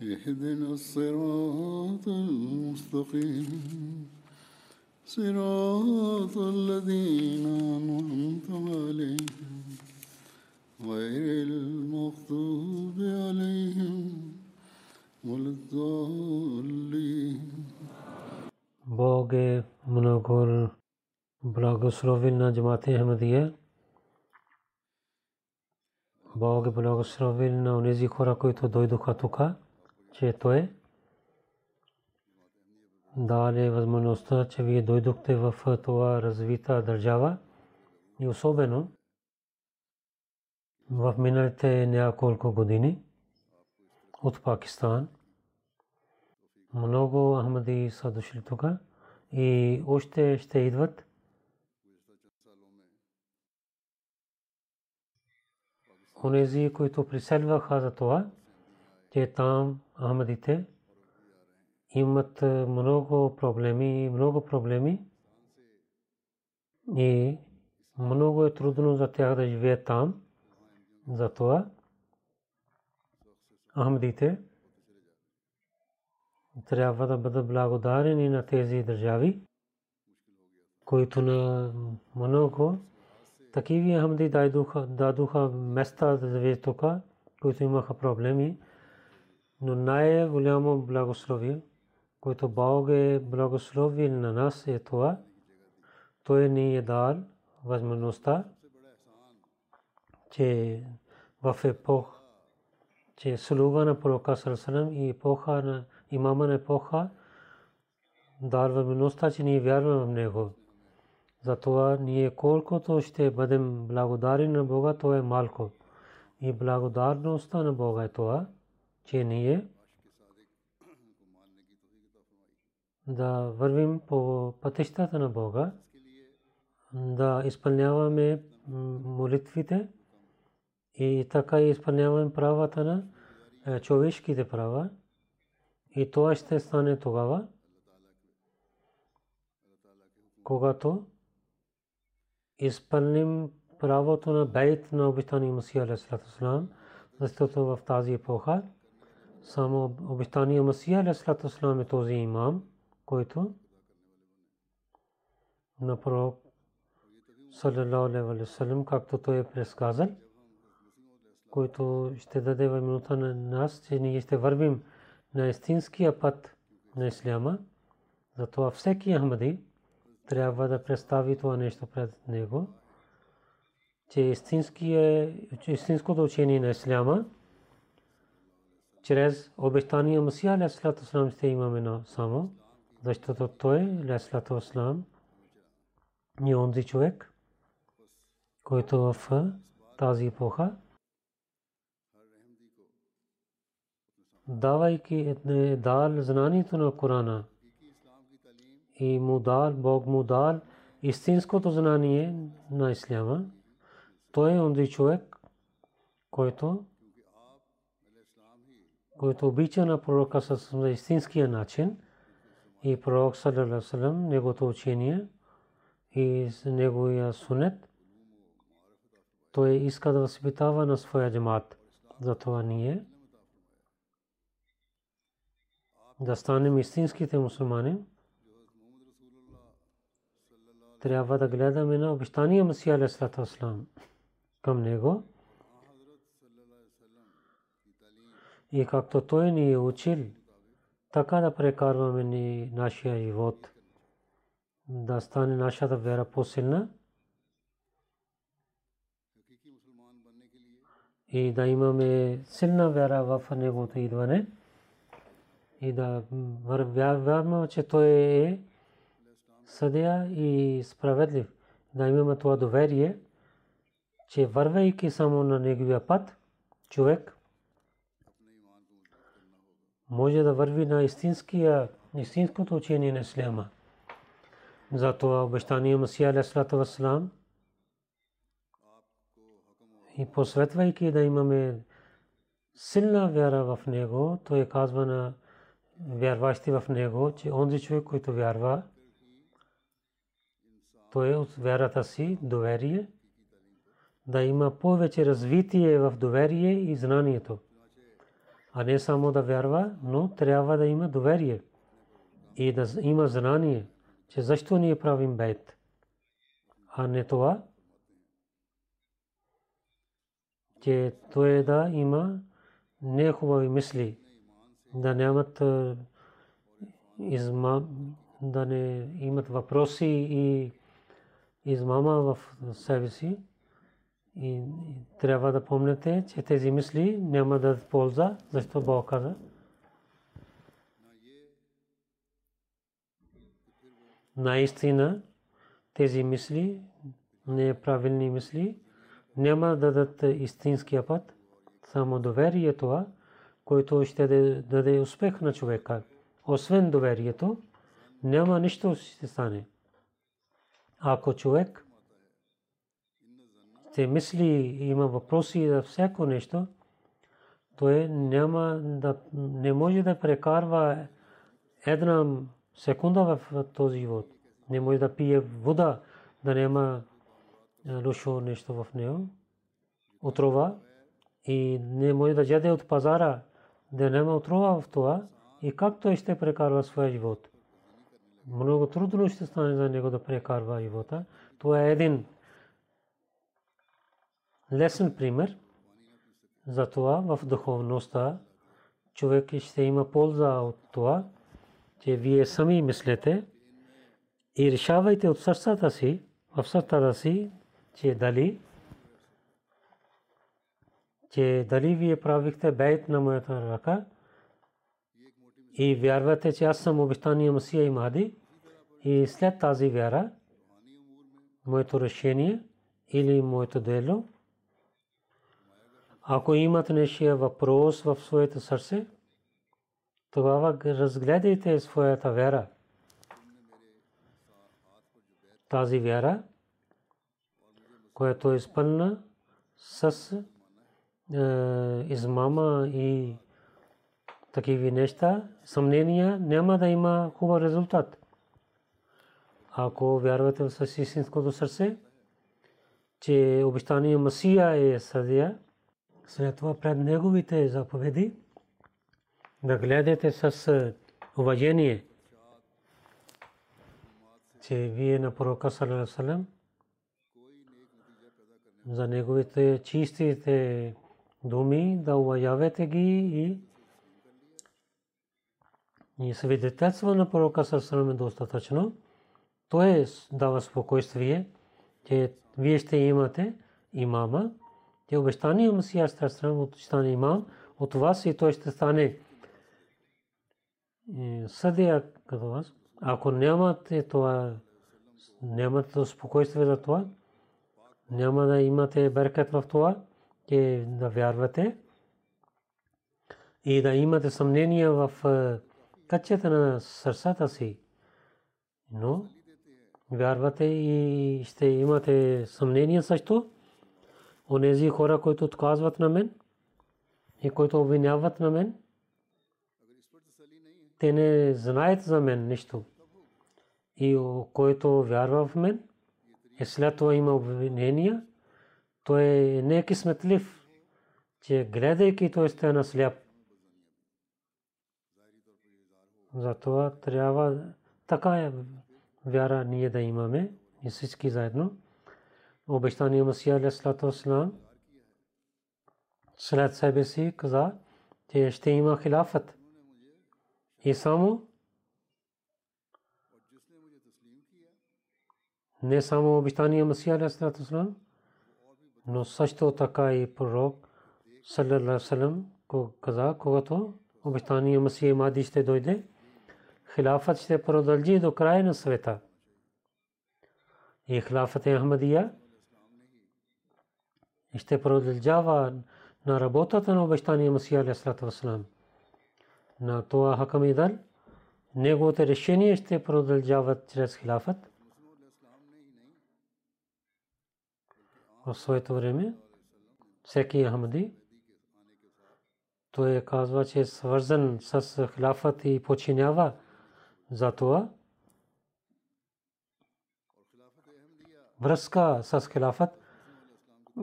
اهدنا الصراط المستقيم. صراط الذين أنعمت عليهم. غير المغضوب عليهم ولا الضالين. باغ مناغور نا جماعت احمدیہ باغ بلاغسروویل نا انیزی خورا کوئی تو دوئی دکھا تکھا че Той даде възможността, че вие дойдохте в това развита държава и особено в миналите няколко години от Пакистан. Много Ахмади са дошли тук и още ще идват. Онези, които приселваха за това, че там Ахмадите имат много проблеми, много проблеми и много е трудно за тях да живеят там. Затова Ахмадите трябва да бъдат благодарени на тези държави, които на много такива Ахмади дадоха, места живеят тук, които имаха проблеми, но най-голямо благословие, което Бог е благословил на нас е това, Той ни е дал възможността, че в епох, че слуга на пророка Сарасалам и епоха на имама на епоха дал възможността, че ние вярваме в него. Затова ние колкото ще бъдем благодарни на Бога, то е малко. И благодарността на Бога е това, че ние да вървим по пътищата на Бога, да изпълняваме молитвите и така изпълняваме правата на човешките права. И това ще стане тогава, когато изпълним правото на бейт на обещания Масия защото в тази епоха само обещания Масия Алейхиссалам е този имам, който на пророк саллям, както той е предсказал, който ще даде минута на нас, че ще вървим на истинския път на Исляма. Затова всеки Ахмади трябва да представи това нещо пред него, че истинското учение на Исляма чрез обещания Масия Алейхиссалам ще имаме само, защото той, Алейхиссалам, е онзи човек, който в тази епоха давайки дал знанието на Корана. И му дал, Бог му дал истинското знание на Исляма, той е онзи човек, който който обича на пророка с истинския начин и пророк саллалаху неговото учение и неговия сунет, той иска да възпитава на своя джамат. Затова ние да станем истинските мусулмани, трябва да гледаме на обещания Масия Алейхиссалам към него И както той ни е учил, така да прекарваме ни нашия живот, да стане нашата вера по-силна. И да имаме силна вера в Неговото идване. И да вярваме, че Той е съдия и справедлив. Да имаме това доверие, че вървейки само на Неговия път, човек може да върви на истинското учение на Исляма. Затова обещания Масия Алейхиссалату Вассалам и посветвайки да имаме силна вяра в него, той казва на вярващи в него, че онзи човек, който вярва, той е от вярата си доверие, да има повече развитие в доверие и знанието. А не само да вярва, но трябва да има доверие и да има знание, че защо ние правим бейт. А не това, че той да има нехубави мисли, да нямат изма, да не имат въпроси и измама в себе си. И трябва да помните, че тези мисли няма да полза, защото Бог каза. Наистина, тези мисли, неправилни мисли, няма да дадат истинския път, само доверие това, което ще даде успех на човека. Освен доверието, няма нищо ще стане. Ако човек те мисли, има въпроси за всяко нещо, той няма да, не може да прекарва една секунда в този живот. Не може да пие вода, да няма лошо нещо в него, отрова и не може да яде от пазара, да няма отрова в това и как той ще прекарва своя живот. Много трудно ще стане за него да прекарва живота. Това е един лесен пример за това в духовността. Човек ще има полза от това, че вие сами мислете и решавайте от сърцата си, в сърцата си, че дали че дали вие правихте бейт на моята ръка и вярвате, че аз съм обещания Масия и Мади и след тази вяра, моето решение или моето дело, ако имате нещия въпрос в своето сърце, тогава разгледайте своята вяра. Тази вяра, която е изпълна с е, измама и такива неща, съмнения, няма да има хубав резултат. Ако вярвате в истинското сърце, че обещания Масия е съдия, след това пред неговите заповеди да гледате с уважение, че вие на пророка Салалалалалалам за неговите чистите думи да уважавате ги и и свидетелство на пророка Салалалалалам е достатъчно. Той дава спокойствие, че вие ще имате имама, те обещания Масия Страстрам от стане имам от вас и той ще стане съдия като вас. Ако нямате това, нямате спокойствие за това, няма да имате беркет в това, че да вярвате и да имате съмнение в качета на сърцата си. Но вярвате и ще имате съмнение също онези хора, които отказват на мен и които обвиняват на мен, те не знаят за мен нищо. И който вярва в мен, и след това има обвинения, той е неки сметлив, че гледайки той стана сляп. Затова трябва така е вяра ние да имаме и всички заедно обещания Масия Алейхиссалату Вассалам, след себе си каза, че ще има хилафът. И само не само обещания Масия алейхиссалам, но също така и пророк саллаллаху ко каза, когато обещания Масия Мади ще дойде, хилафът ще продължи до края на света. И ще продължава на работата на обещания Масия алейхиссалам. На това хакам идал, неговите решения ще продължават чрез хилафът. в своето време, всеки Ахмади, той казва, че е свързан с хилафът и починява за това. Връзка с хилафът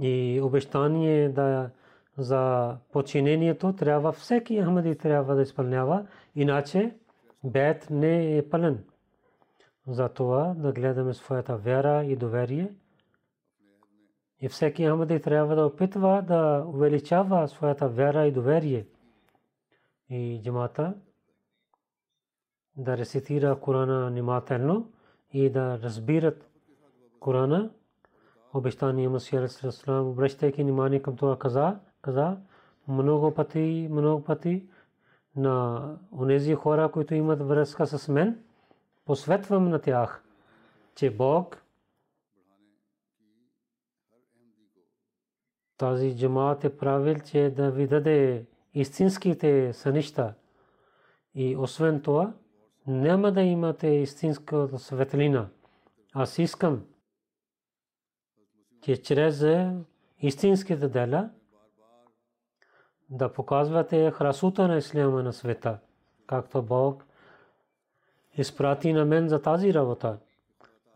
и обещание да за починението трябва всеки Ахмади трябва да изпълнява, иначе бед не е пълен. Затова да гледаме своята вяра и доверие – и всеки Ахмади трябва да опитва да увеличава своята вяра и доверие. И джамата да рецитира Корана внимателно и да разбират Корана. Обещание Масия Расулам, обръщайки внимание към това каза, каза много пъти, много пъти на онези хора, които имат връзка с мен, посветвам на тях, че Бог тази джамаат е правил, че да ви даде истинските сънища. И освен това, няма да имате истинската светлина. Аз искам, че чрез истинските дела да показвате храсута на исляма на света, както Бог изпрати на мен за тази работа.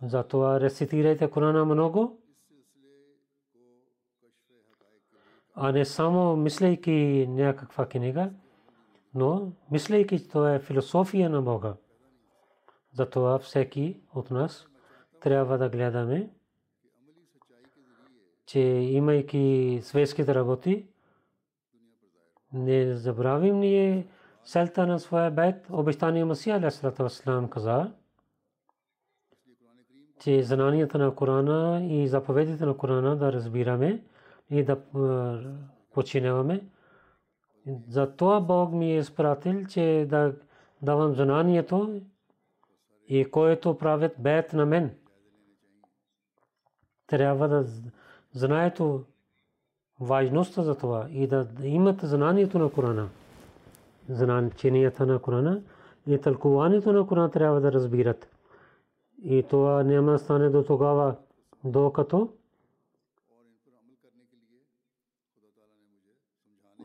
Затова рецитирайте Корана много а не само мислейки някаква книга, но мислейки, че това е философия на Бога. Затова всеки от нас трябва да гледаме, че имайки светските работи, не забравим ние селта на своя бед, обещания Масия Алейхиссалату Вассалам каза, че знанията на Корана и заповедите на Корана да разбираме, и да починяваме. За това Бог ми е изпратил, че да давам знанието и което правят бед на мен. Трябва да знаето важността за това и да имат знанието на Корана. Знанията на Корана и тълкуването на Корана трябва да разбират. И това няма стане до тогава, докато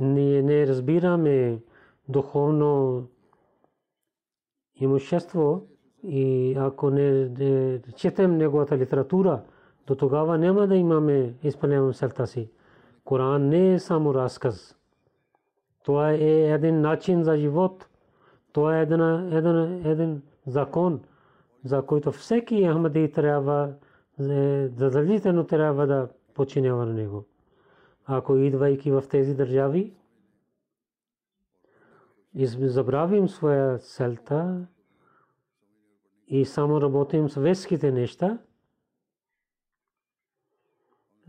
ние не разбираме духовно имущество и ако не четем неговата литература, до тогава няма да имаме изпълняване селта си. Коран не е само разказ. Това е един начин за живот. Това е един, един, един закон, за който всеки Ахмади трябва, е, задължително трябва да починява на него ако идвайки в тези държави, забравим своя целта и само работим с веските неща,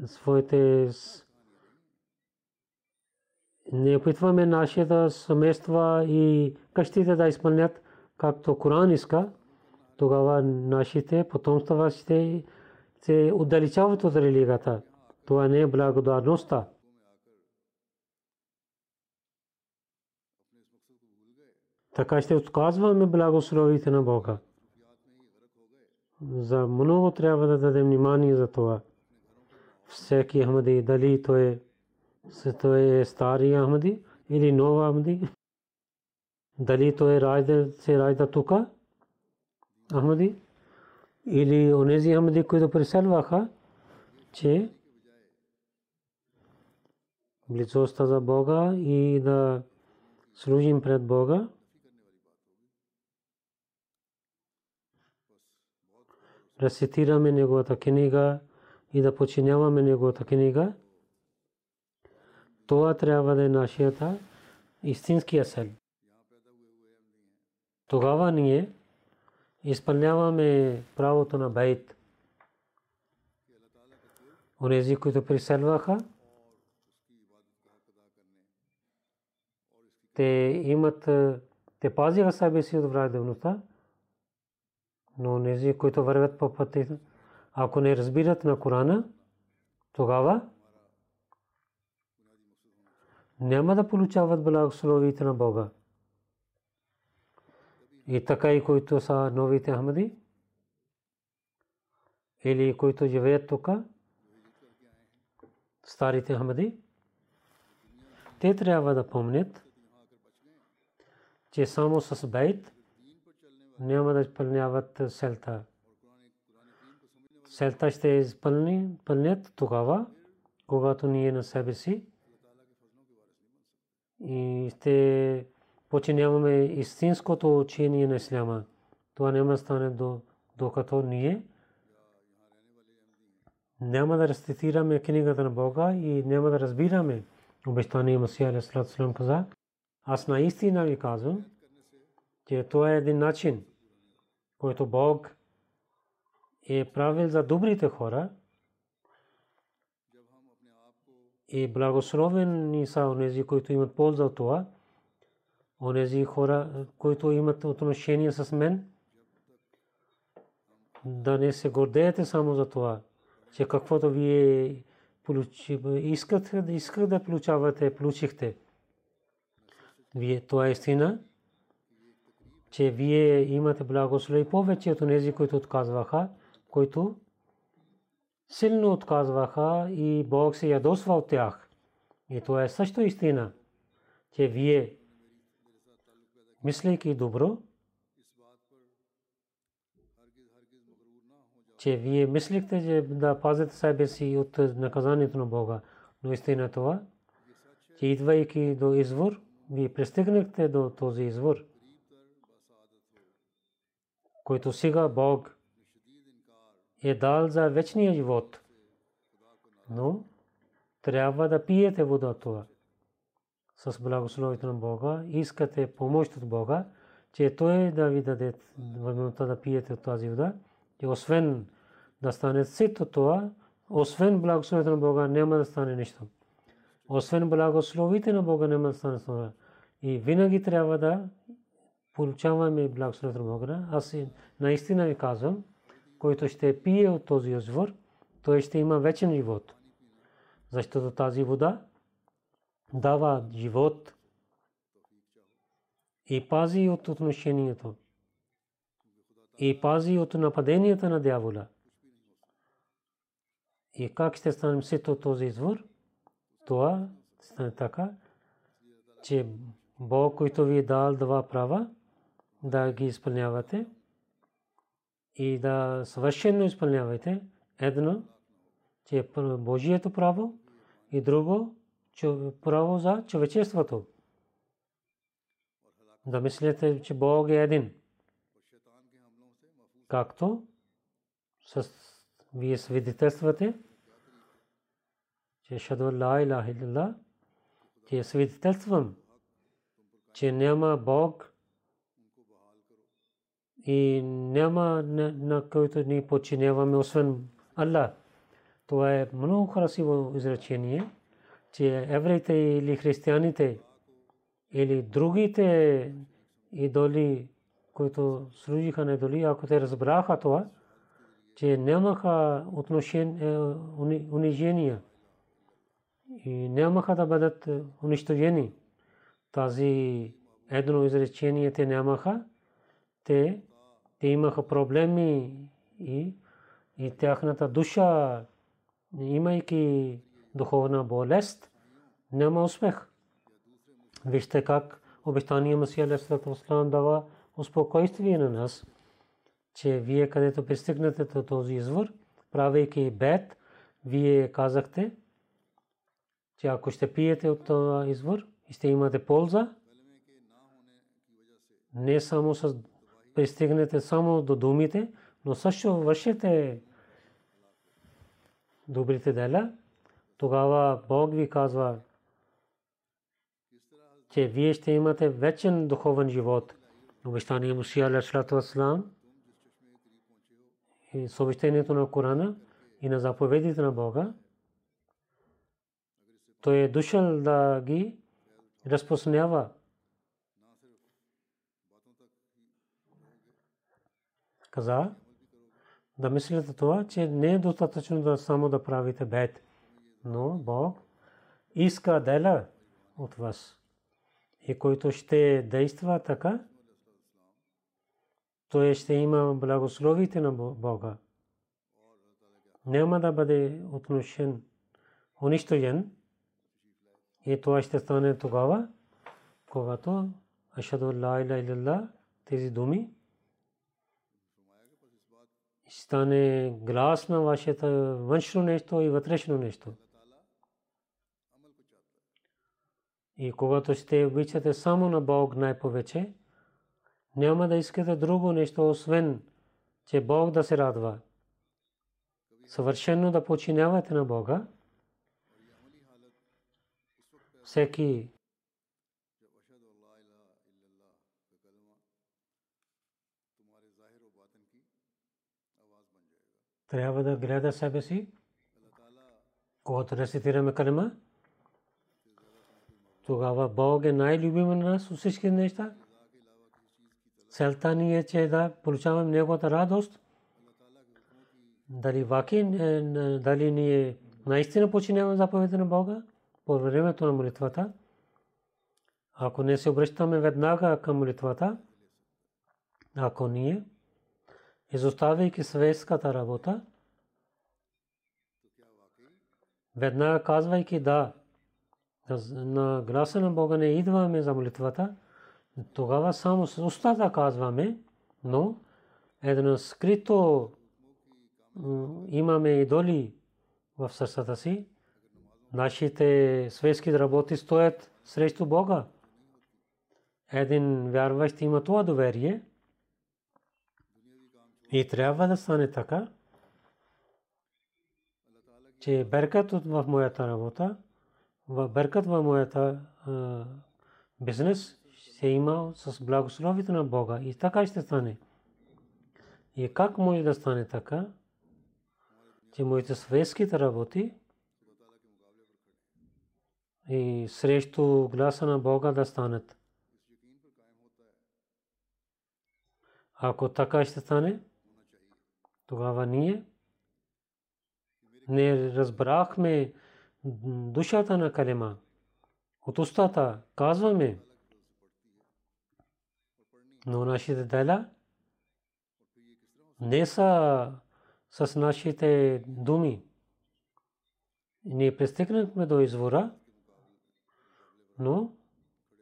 своите не опитваме нашите семейства и къщите да изпълнят както Коран иска, тогава нашите потомства ще се отдалечават от религията. Това не е благодарността. Така ще отказваме благословите на Бога. За много трябва да дадем внимание за това. Всеки Ахмади, дали той е, той е стари Ахмади или нова Ахмади, дали той е райда, се райда тука, Ахмади, или онези Ахмади, които преселваха, че близостта за Бога и да служим пред Бога. Рецитираме Неговата книга и да починяваме Неговата книга. Това трябва да е нашията истинския цел. Тогава ние изпълняваме правото на бейт. Онези, които приселваха, те имат, те пазиха себе си от враждебността, но онези, които вървят по пъти, ако не разбират на Корана, тогава няма да получават благословите на Бога. И така и които са новите Ахмади, или които живеят тук, старите Ахмади, те трябва да помнят, че само с бейт няма да изпълняват селта. Селта ще изпълни, пълнят тогава, когато ние на себе си и ще починяваме истинското учение на Исляма. Това няма стане до, докато ние няма да рецитираме книгата на Бога и няма да разбираме обещание Масия Алейхиссалам каза. Аз наистина ви казвам, че това е един начин, който Бог е правил за добрите хора и благословени са онези, които имат полза от това, онези хора, които имат отношение с мен, да не се гордеете само за това, че каквото вие искате, искате да получавате, получихте. Вие, това е истина, че вие имате благослови повече от тези, които отказваха, които силно отказваха и Бог се ядосва от тях. И това е също истина, че вие, мислейки добро, че вие мислихте, че да пазите себе си от наказанието на Бога. Но истина е това, че идвайки до извор, вие пристигнахте до този извор, който сега Бог е дал за вечния живот. Но трябва да пиете вода това. С благословието на Бога, искате помощ от Бога, че Той да ви даде възможността да пиете от тази вода. И освен да стане сит от това, освен благословието на Бога няма да стане нищо. Освен благословите на Бога няма да стане това. И винаги трябва да получаваме благословието на Бога. Аз наистина ви казвам, който ще пие от този извор, той ще има вечен живот. Защото тази вода дава живот и пази от отношението и пази от нападенията на дявола. И как ще станем сито от този извор? Това стане така, че Бог, който ви е дал два права, да ги изпълнявате – и да съвършено изпълнявайте едно, че е Божието право и друго право за човечеството. Да мислите, че Бог е един. Както с вие свидетелствате, че Шаду Ла Илаха Илlallah, че свидетелствам, че няма Бог и няма на който ни подчиняваме, освен Аллах. Това е много красиво изречение, че евреите или християните или другите идоли, които служиха на идоли, ако те разбраха това, че нямаха отношение, унижения и нямаха да бъдат унищожени. Тази едно изречение те нямаха, те те имаха проблеми и, и тяхната душа, имайки духовна болест, няма успех. Вижте как обещание Масия Алейхиссалам дава успокойствие на нас, че вие където пристигнете до този извор, правейки бед, вие казахте, че ако ще пиете от този извор, ще имате полза, не само с пристигнете само до думите, но също вършите добрите дела, тогава Бог ви казва, че вие ще имате вечен духовен живот. Обещание Мусия Алейхиссалату Вассалам и съобщението на Корана и на заповедите на Бога. Той е дошъл да ги разпространява. Каза, да мислите това, че не е достатъчно да само да правите бед, но Бог иска дела от вас. И който ще действа така, той ще има благословите на Бога. Няма да бъде отношен, унищожен. И това ще стане тогава, когато Ашаду ла иля тези думи стане глас на вашето външно нещо и вътрешно нещо. И когато ще обичате само на Бог най-повече, няма да искате друго нещо, освен, че Бог да се радва. Съвършено да починявате на Бога. Всеки трябва да гледа себе си. Когато рецитираме калема, тогава Бог е най-любим на нас всички неща. Целта ни е, че да получаваме Неговата радост. Дали ваки, е, дали ние наистина починяваме заповедите на Бога по времето на молитвата. Ако не се обръщаме веднага към молитвата, ако ние изоставяйки светската работа, веднага казвайки да, на гласа на Бога не идваме за молитвата, тогава само с устата казваме, но едно скрито имаме идоли в сърцата си. Нашите светски работи стоят срещу Бога. Един вярващ има това доверие – и трябва да стане така, че беркат в моята работа, беркат в моята бизнес се има с благословите на Бога. И така ще стане. И как може да стане така, че моите светските работи и срещу гласа на Бога да станат. Ако така ще стане, тогава ние не разбрахме душата на калема. От устата казваме, но нашите дела не са с нашите думи. Ние пристигнахме до извора, но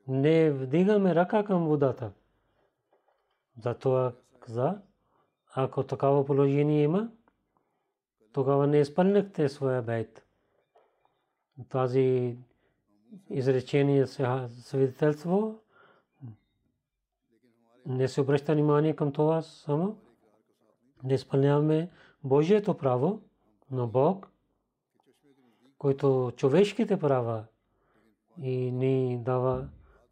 не вдигаме ръка към водата. Затова каза, ако такава положение има, тогава не изпълнихте своя бейт. Тази изречение свидетелство не се обръща внимание към това само. Не изпълняваме Божието право, но Бог, който човешките права и ни дава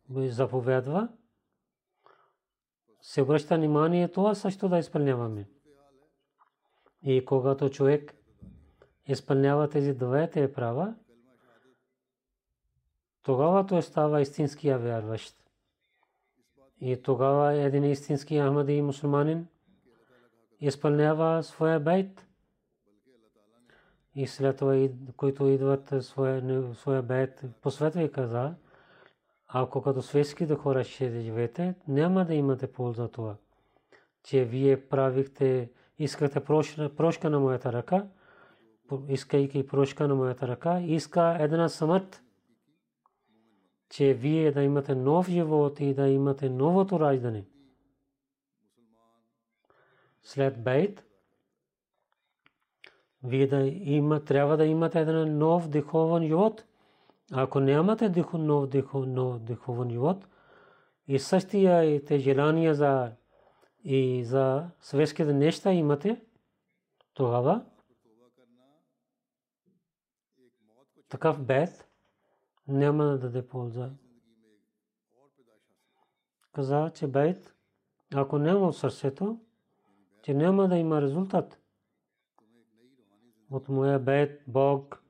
заповядва, се обръща внимание това също да изпълняваме. И когато човек изпълнява тези двете права, тогава той става истинския вярващ. И тогава един истински Ахмади мусулманин изпълнява своя бейт. И след това, които идват своя бейт, посветва и каза, ако като светските хора ще живеете, няма да имате полза това, че вие правихте, искате прошка на моята ръка, искайки прошка на моята ръка, иска една смърт, че вие да имате нов живот и да имате новото раждане. След бейт, вие да има, трябва да имате един нов духовен живот – ако нямате нов духовен живот и същия и те желания за и за светските неща имате, тогава такъв бед няма да даде полза. каза, че бейт, ако няма в сърцето, че няма да има резултат. От моя бейт Бог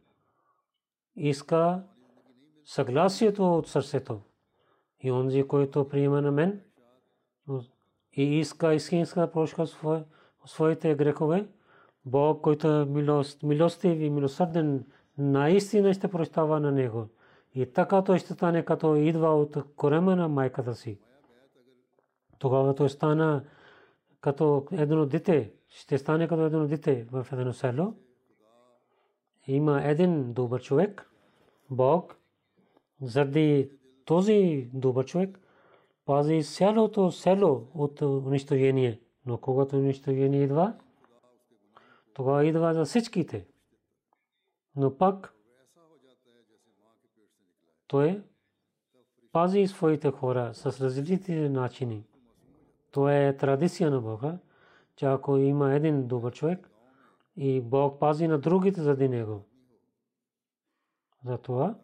иска съгласието от сърцето. И онзи, който приема на мен и иска истинска прошка своите грехове, Бог, който е милостив и милосърден, наистина ще прощава на него. И така той ще стане като идва от корема на майката си. Тогава той стана като едно дете, ще стане като едно дете в едно село. Има един добър човек, Бог, заради този добър човек, пази цялото село от унищожение. Но когато унищожение идва, тогава идва за всичките. Но пак той пази своите хора с различни начини. То е традиция на Бога, че ако има един добър човек и Бог пази на другите заради него. Затова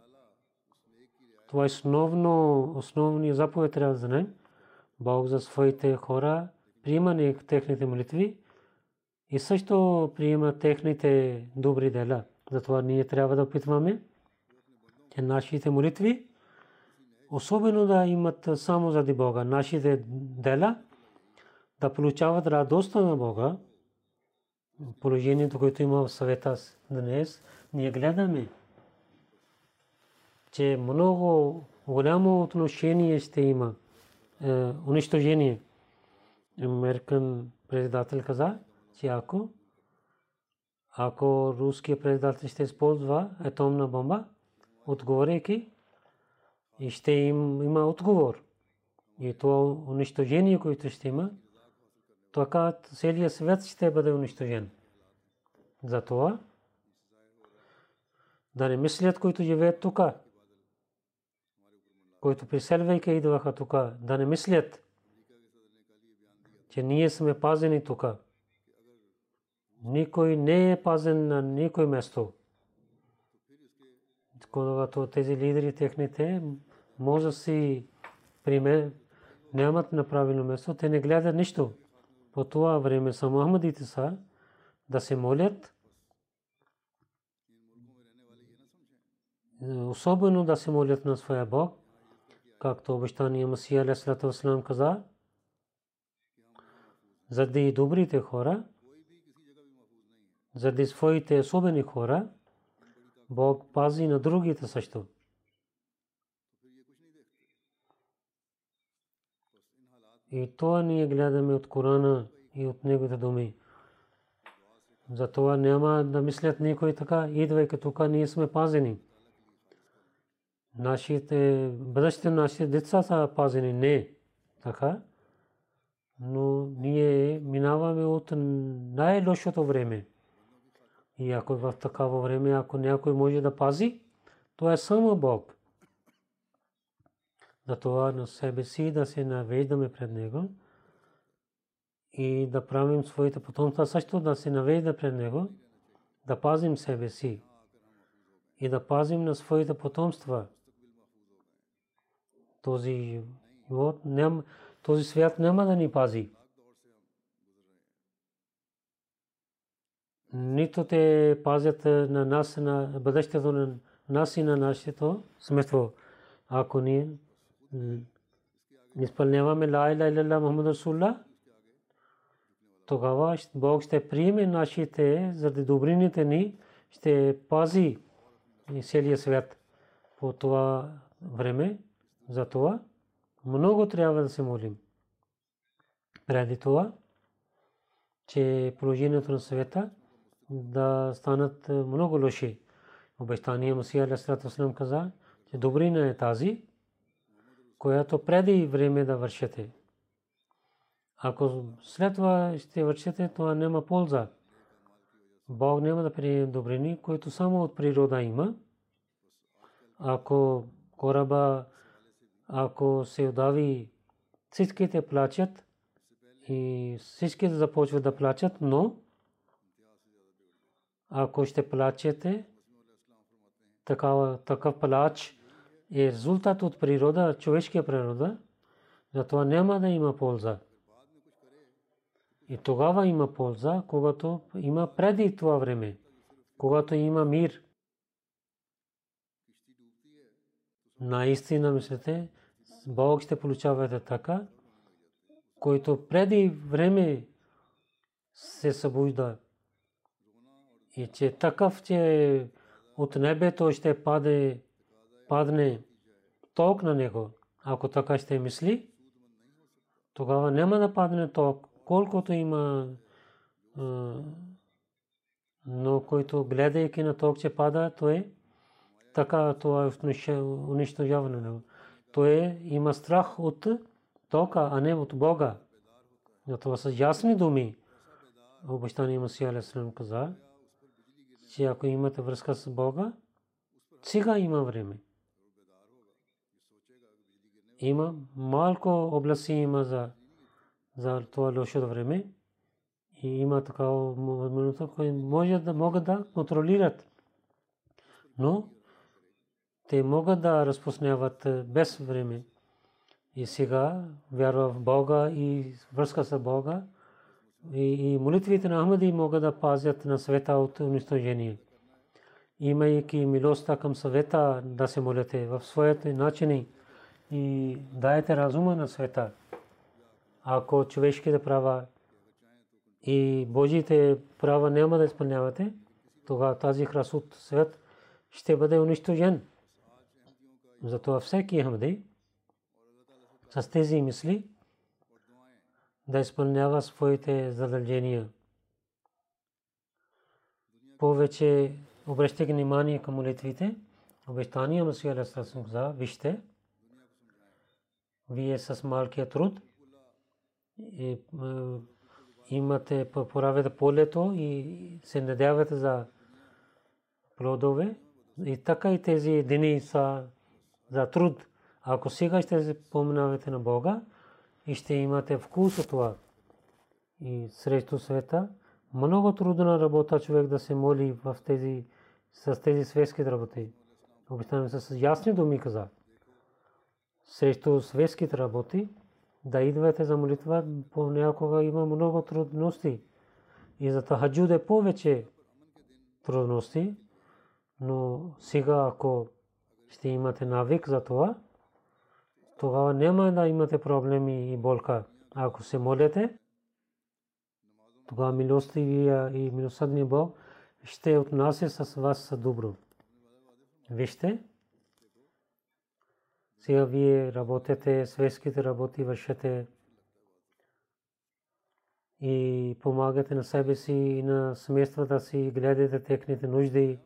това е основно, основни заповед трябва да знаем. Бог за своите хора приема не техните молитви и също приема техните добри дела. Затова ние трябва да опитваме, че нашите молитви особено да имат само заради Бога. Нашите дела да получават радостта на Бога. Положението, което има в съвета днес, ние гледаме че много голямо отношение ще има е, унищожение. Американ председател каза, че ако ако руския председател ще използва атомна бомба, отговорейки, и ще им, има отговор. И това унищожение, което ще има, така целият свят ще бъде унищожен. Затова да не мислят, които живеят тук, които приселвайки идваха тук, да не мислят, че ние сме пазени тук. Никой не е пазен на никой место. Когато тези лидери техните може си приме, нямат на правилно место, те не гледат нищо. По това време са Мухаммадите са да се молят, особено да се молят на своя Бог, както обещания Масия Алейхиссалату Вассалам каза, заради добрите хора, заради своите особени хора, Бог пази на другите също. И това ние гледаме от Корана и от неговите думи. Затова няма да мислят никой така, идвайки тук, ние сме пазени нашите бъдещите нашите деца са пазени. Не така. Но ние минаваме от най-лошото време. И ако в такава време, ако някой може да пази, то е само Бог. Затова на себе си да се навеждаме пред Него и да правим своите потомства също да се навежда пред Него, да пазим себе си и да пазим на своите потомства този живот, ням, този свят няма да ни пази. Нито те пазят на нас, на бъдещето на нас и на нашето семейство. Ако ние изпълняваме ла иля иля Мухаммад Расулла, тогава Бог ще приеме нашите, заради добрините ни, ще пази целия свят по това време. Затова много трябва да се молим. Преди това, че положението на света да станат много лоши. Обещание Масия Алисалату каза, че добрина е тази, която преди време да вършите. Ако след това ще вършите, това няма полза. Бог няма да приеме добрини, които само от природа има. Ако кораба ако се удави, всичките плачат и всичките започват да плачат, но ако ще плачете, такава, такъв плач е резултат от природа, човешкия природа, Затова няма да има полза. И тогава има полза, когато има преди това време, когато има мир. Наистина мислите, Бог ще получавате така, който преди време се събужда. И че такъв, че от небето ще паде, падне ток на него. Ако така ще мисли, тогава няма да падне ток, колкото има но който гледайки на ток, че пада, то е така, това е унищожаване. Той има страх от тока, а не от Бога. Това са ясни думи. Обещание Масия Алесалам каза, че ако имате връзка с Бога, сега има време. Има малко области има за, за това лошо време. И има такава възможност, които може да могат да контролират. Но те могат да разпознават без време. И сега вярва в Бога и връзка с Бога. И, и молитвите на Ахмади могат да пазят на света от унищожение. Имайки милостта към съвета да се молите в своите начини и дайте разума на света. Ако човешките права и Божите права няма да изпълнявате, тогава тази красот свет ще бъде унищожен. Затова всеки Ахмади с тези мисли да изпълнява своите задължения. Повече обръщайки внимание към молитвите, обещания Масия Алейхиссалам каза, вижте, вие с малкия труд и, имате поравете полето и се надявате за плодове. И така и тези дни са за труд. Ако сега ще се поминавате на Бога и ще имате вкус от това и срещу света, много трудна работа човек да се моли в тези, с тези светски работи. Обичаме с ясни думи каза. Срещу светските работи, да идвате за молитва, понякога има много трудности. И за тахаджуд е повече трудности, но сега ако ще имате навик за това, тогава няма да имате проблеми и болка. Ако се молите, тогава милостивия и милосъдния Бог ще отнася с вас добро. Вижте, сега вие работите, светските работи вършете и помагате на себе си и на семействата си, гледате техните нужди.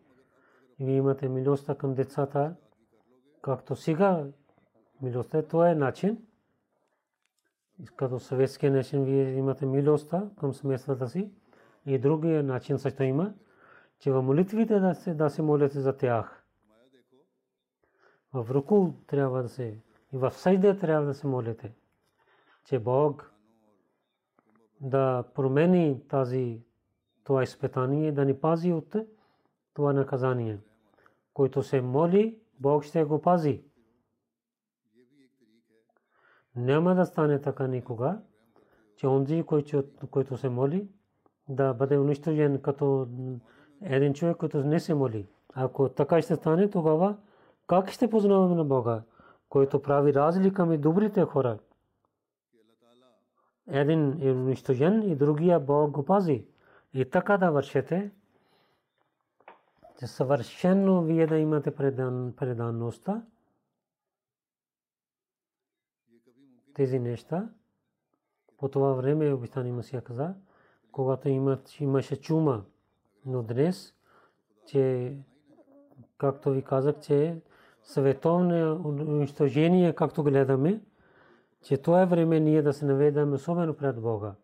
Вие имате милостта към децата, както сега милостта, това е начин. Като съветския начин вие имате милостта към семействата си. И другия начин също има, че в молитвите да се, да се молите за тях в руку трябва да се и в сайде трябва да се молите, че Бог да промени тази това изпитание, да ни пази от това наказание. Който се моли, Бог ще го пази. Няма да стане така никога, че онзи, който се моли, да бъде унищожен като един човек, който не се моли. Ако така ще стане, тогава как ще познаваме на Бога, който прави разлика между добрите хора? Един е унищожен и другия Бог го пази. И така да вършете, че съвършено вие да имате предан, преданността, тези неща, по това време обичтани Масия каза, когато имаше чума, но днес, че, както ви казах, че световно унищожение, както гледаме, че това е време ние да се наведаме особено пред Бога.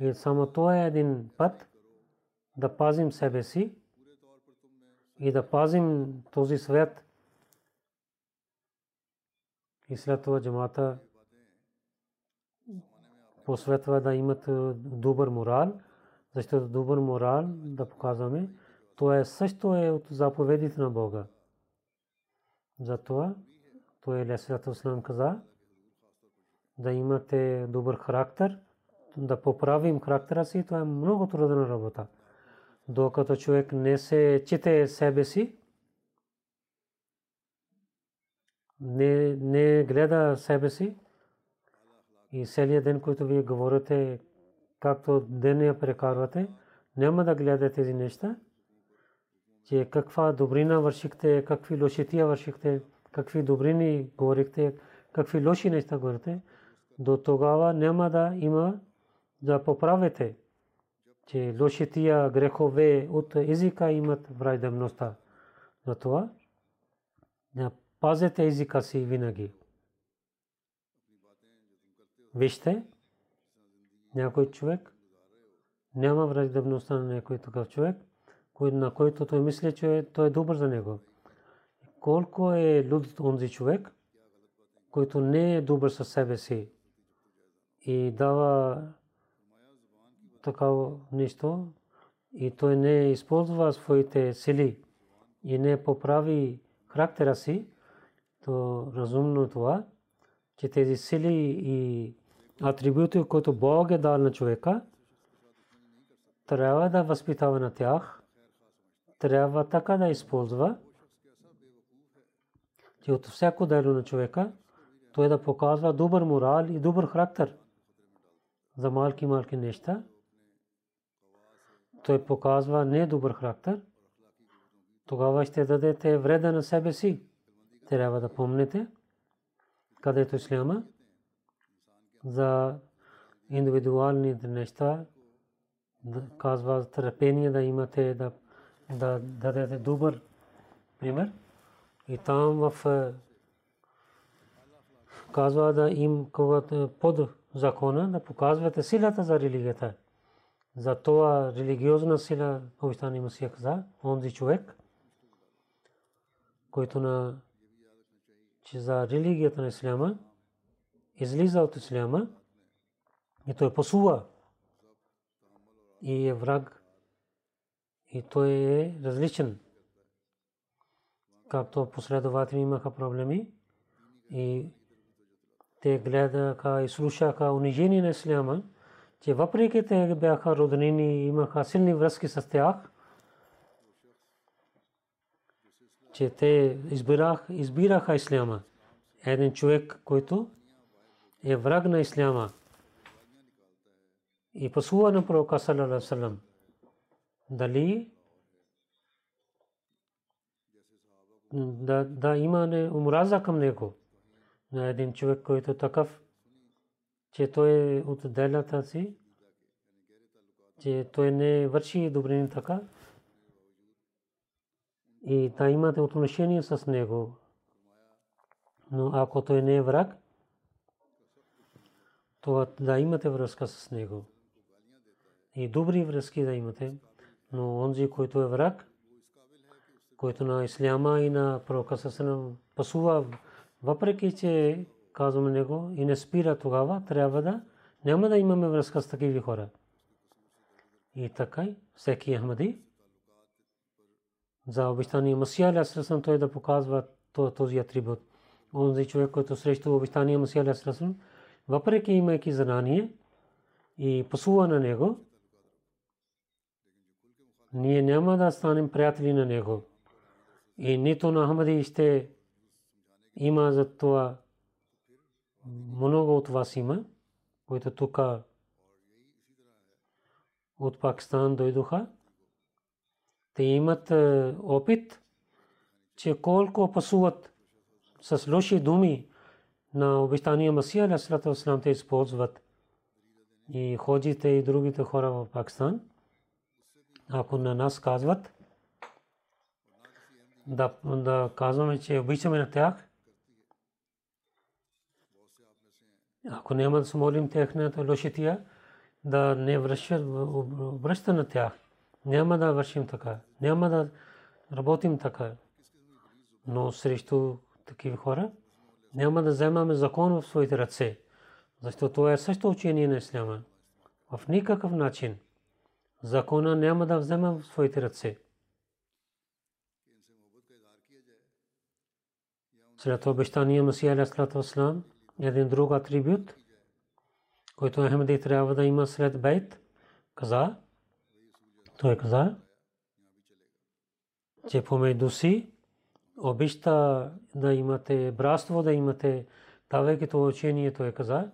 И само това е един път да пазим себе си и да пазим този свет. И след това джамата посветва да имат добър морал, защото добър морал да показваме, това е също е от заповедите на Бога. Затова той Алейхиссалату Вассалам каза, да имате добър характер, да поправим характера си, това е много трудна работа. Докато човек не се чите себе си, не, не гледа себе си и целият ден, който вие говорите, както деня прекарвате, няма да гледате тези неща, че каква добрина вършихте, какви лошития вършихте, какви добрини говорихте, какви лоши неща говорите, до тогава няма да има да поправите, че лошития грехове от езика имат враждебността. Затова пазете езика си винаги. Вижте, някой човек няма враждебността на някой такъв човек, на който той мисли, че той е добър за него. Колко е луд онзи човек, който не е добър със себе си и дава такава нещо и той не използва своите сили и не поправи характера си, то разумно това, че тези сили и атрибути, които Бог е дал на човека, трябва да възпитава на тях, трябва така да използва, че от всяко дело на човека той да показва добър морал и добър характер за малки малки неща. Той показва не добър характер. Тогава ще дадете вреда на себе си. Трябва да помните, където исляма за индивидуалните неща казва търпение да имате да, да дадете добър пример. И там в е, казва да им под закона да показвате силата за религията. За това религиозна сила Повистани Масия каза, онзи човек, който на че за религията на Исляма излиза от Исляма и той посува и е враг и той е различен. Както последователи имаха проблеми и те гледаха и слушаха унижение на Исляма, че въпреки те бяха роднини имаха силни връзки с тях, че те избирах, избираха Исляма. Един човек, който е враг на Исляма и пасува на пророка саллалаху дали да, да има омраза към него на един човек, който такъв, че той е от делата си, че той не върши добрини така и да имате отношение с него. Но ако той не е враг, то да имате връзка с него. И добри връзки да имате. Но онзи, който е враг, който на исляма и на пророка Сасанам пасува, въпреки че казваме него и не спира тогава, трябва да няма да имаме връзка с такива хора. И така, всеки Ахмади, за обещание Масия Алясрасан той да показва този атрибут. Онзи човек, който срещу обещание Масия Алясрасан, въпреки имайки знание и посува на него, ние няма да станем приятели на него. И нито на Ахмади ще има за това много от вас има, които тук от Пакистан дойдоха. Те имат е, опит, че колко пасуват с лоши думи на обещания Масия, алясалату вассалам, те използват. И ходите и другите хора в Пакистан, ако на нас казват, да, да казваме, че обичаме на тях, ако няма да се молим техната лошития, да не връща на тях. Няма да вършим така. Няма да работим така. Но срещу такива хора няма да вземаме закон в своите ръце. Защото това е също учение на Исляма. В никакъв начин закона няма да вземем в своите ръце. След обещания Масия Алясалату Аслам, един друг атрибут – който Ахмеди трябва да има след бейт, каза, той каза, че помежду си обичта да имате братство, да имате давайки това учение, той каза,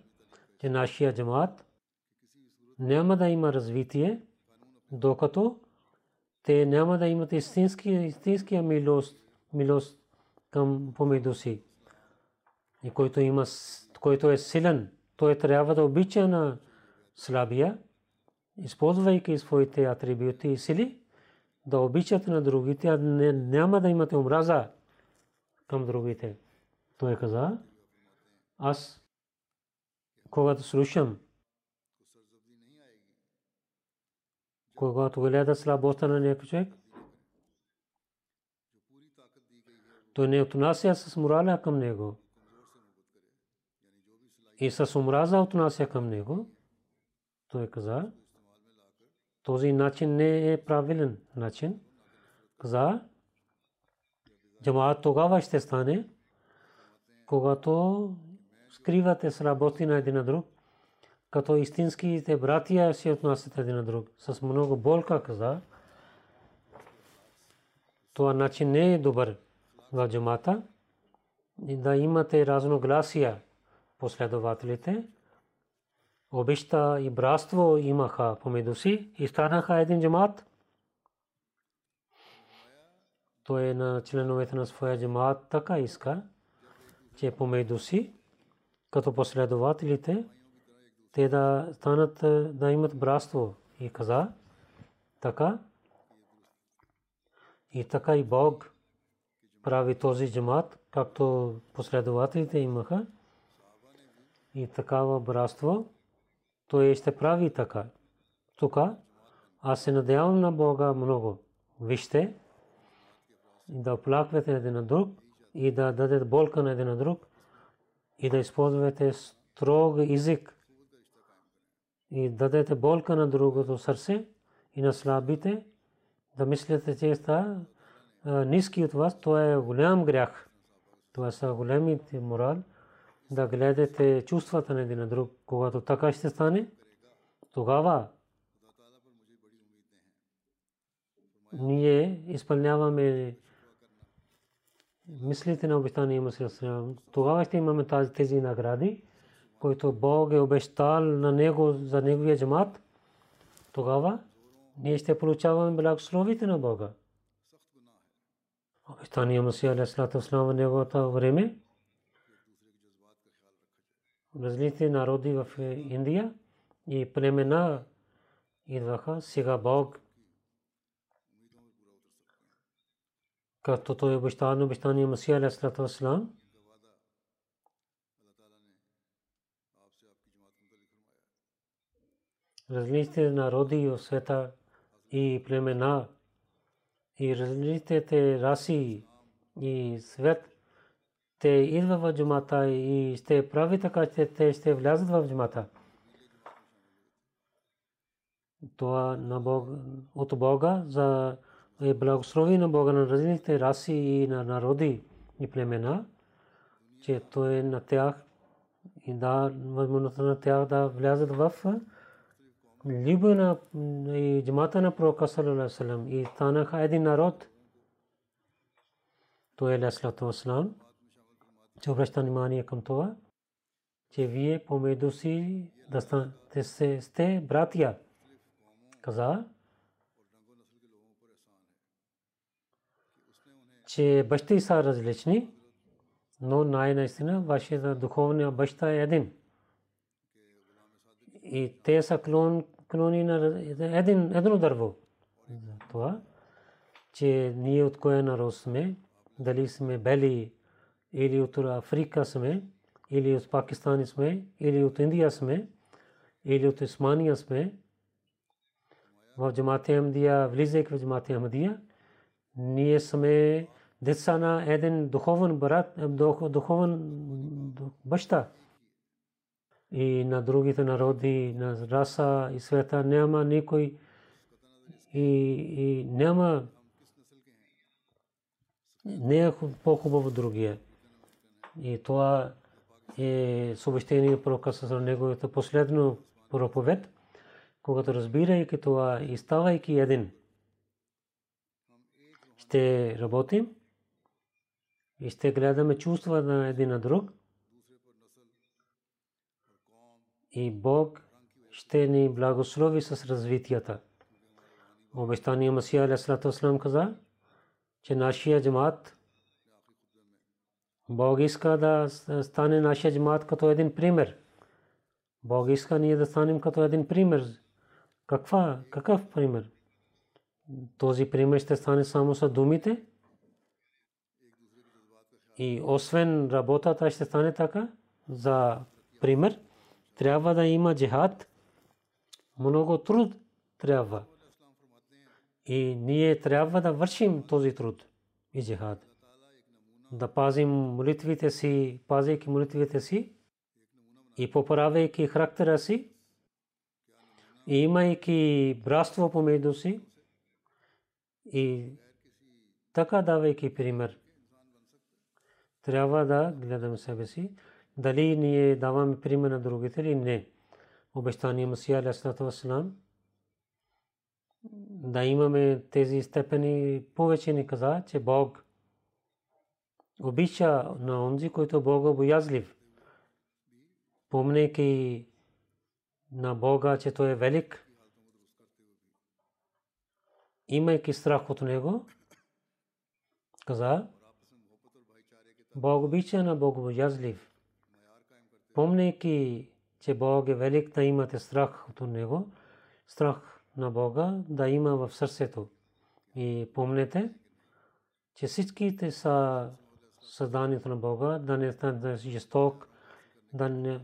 че нашия джамаат няма да има развитие, докато те няма да имат истински, истинския милост, милост към помежду си. И който, има, който е силен, той трябва да обича на слабия, използвайки своите атрибути и сили, да обичат на другите, а не, няма да имате омраза към другите. Той каза, аз когато слушам, когато гледа слабостта на някой човек, той не отнася с морала към него и с омраза отнася към него, той каза, този начин не е правилен начин. Каза, джамаат тогава ще стане, когато скривате слабости на един на друг, като истинските братия се отнасят един на друг. С много болка каза, това начин не е добър в джамата да имате разногласия последователите. Обеща и братство имаха помежду си и станаха един джамат. Той е на членовете на своя джамат така иска, че помежду си, като последователите, те да станат да имат братство и каза така и така и Бог прави този джамат, както последователите имаха и такава братство, той ще прави така. Тук аз се надявам на Бога много. Вижте, да оплаквате един на друг и да дадете болка на един на друг и да използвате строг език и дадете болка на другото сърце и на слабите, да мислите, че сте ниски от вас, това е голям грях. Това са големите морал да гледате чувствата на един на друг. Когато така ще стане, тогава ние изпълняваме мислите на обещания Мусия Тогава ще имаме тази, тези награди, които Бог е обещал на него за неговия джамат. Тогава ние ще получаваме благословите на Бога. Обещания Алейхиссалату в неговото време различни народи в Индия и племена идваха. Сега Бог, като той обещава на обещания Масия Алейхиссалату Вассалам, различните народи в света и племена и различните раси и свет те идва в джумата и ще прави така, че те ще влязат в джумата. Това на Бог, от Бога за е благослови на Бога на различните раси и на народи и племена, че той е на тях и да възможността на тях да влязат в либа на джамата на пророка саллалаху и народ. Че обръща внимание към това, че вие помежду си да сте, сте братия. Каза, че бащи са различни, но най-наистина вашата духовния баща е един. И те са клон, клони на един, едно дърво. Това, че ние от кое народ сме, дали сме бели или от Африка сме, или от Пакистан сме, или от Индия сме, или от Османия сме, в Джамат Ахмадия, влизайки в Джамат Ахмадия, ние сме деца на един духовен брат, духовен баща. И на другите народи, на раса и света няма никой и, и няма не е по-хубаво другия. И това е съобщение пророка с неговото последно проповед, когато разбирайки това и ставайки един, ще работим и ще гледаме чувства на един на друг и Бог ще ни благослови с развитията. Обещания Масия Алейхиссалату каза, че нашия джамат Бог иска да стане нашия джамат като един пример. Бог иска ние да станем като един пример. Каква, какъв пример? Този пример ще стане само с думите. И освен работата ще стане така, за пример, трябва да има джихад. Много труд трябва. И ние трябва да вършим този труд и джихад. Да пазим молитвите си, пазейки молитвите си и поправяйки характера си, и имайки братство помежду си и така давайки пример. Трябва да гледаме себе си, дали ние даваме пример на другите или не. Обещание Масия Вассалам да имаме тези степени, повече ни каза, че Бог обича на онзи, който Бога боязлив. Помнейки на Бога, че Той е велик, имайки страх от Него, каза, Бог обича на Бог боязлив. Помнейки, че Бог е велик, да имате страх от Него, страх на Бога да има в сърцето. И помнете, че всичките са създанието на Бога, да не сте жесток, да не,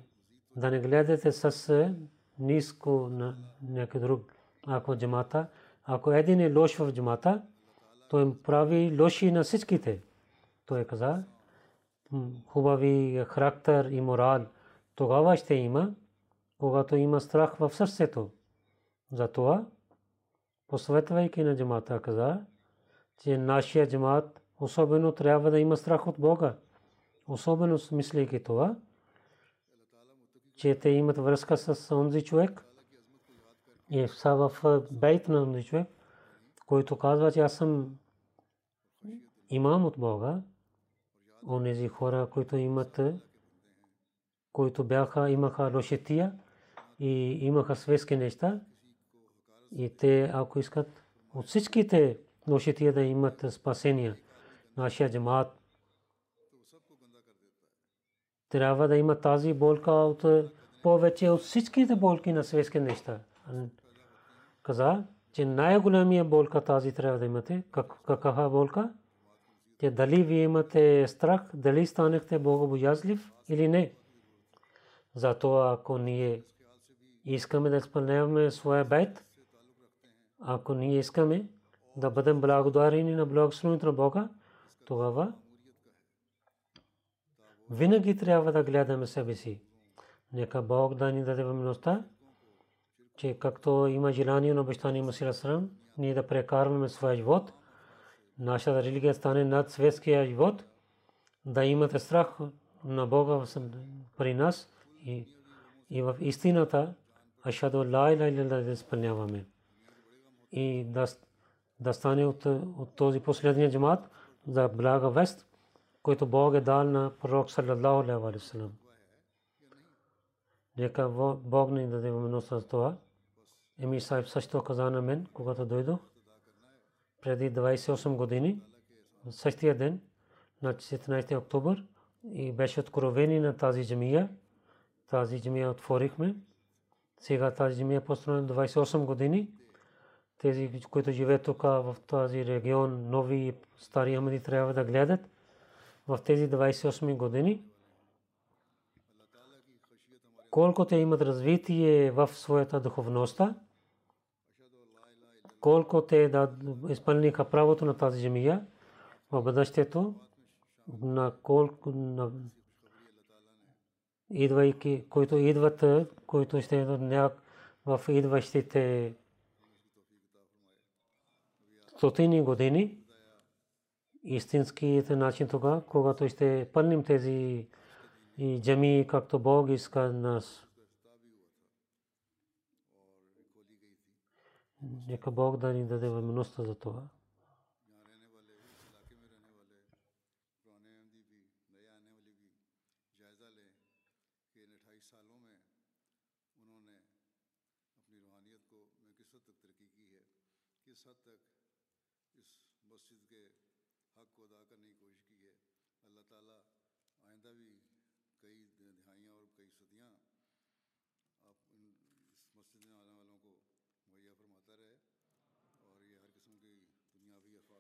да не гледате с ниско на някой друг. Ако джамата, ако един е лош в джамата, то им прави лоши на всичките. Той е каза, хубави характер и морал, тогава ще има, когато има страх в сърцето. Затова, посветвайки на джамата, каза, че нашия джамат особено трябва да има страх от Бога. Особено мислейки това, че те имат връзка с онзи човек и са в бейт на онзи човек, който казва, че аз съм имам от Бога. Онези хора, които имат, които бяха, имаха лошетия и имаха светски неща, и те, ако искат от всичките ношития да имат спасение, нашия джамат трябва да има тази болка от повече от всичките болки на светски неща. Каза, че най-голямия болка тази трябва да имате. Каква болка? Че дали вие имате страх, дали станехте богобоязлив или не. Затова ако ние искаме да изпълняваме своя бейт, ако ние искаме да бъдем благодарени на благословението на Бога, тогава винаги трябва да гледаме себе си. Нека Бог да ни даде възможността, че както има желание на обещание Масира Срам, ние да прекарваме своя живот, нашата религия стане над светския живот, да имате страх на Бога при нас и, и в истината, ашаду ла иля иля да изпълняваме и да, да стане от, от този последния джамат за блага вест, който Бог е дал на пророк саллаллаху алейхи ва. Нека Бог ни даде възможност за това. Еми Сайб също каза на мен, когато дойдох, преди 28 години, същия ден, на 14 октомври, и беше откровени на тази джамия. Тази джамия отворихме. Сега тази джамия е построена 28 години тези, които живеят тук в този регион, нови стари амади трябва да гледат в тези 28 години. Колко те имат развитие в своята духовността, колко те да изпълниха правото на тази земя в бъдещето, на колко на идвайки, които идват, които ще в идващите стотини години истинският начин тогава, когато ще пълним тези джами, както Бог иска нас. Нека Бог да ни даде възможността за това.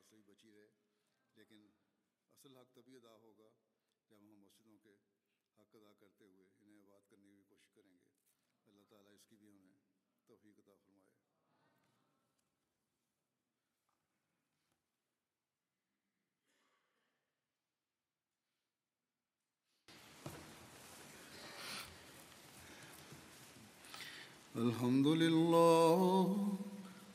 سراسری بچی رہے۔ لیکن اصل حق تبھی ادا ہوگا جب ہم مسجدوں کے حق ادا کرتے ہوئے انہیں آباد کرنے کی کوشش کریں گے۔ اللہ تعالیٰ اس کی بھی ہمیں توفیق عطا فرمائے۔ الحمد للہ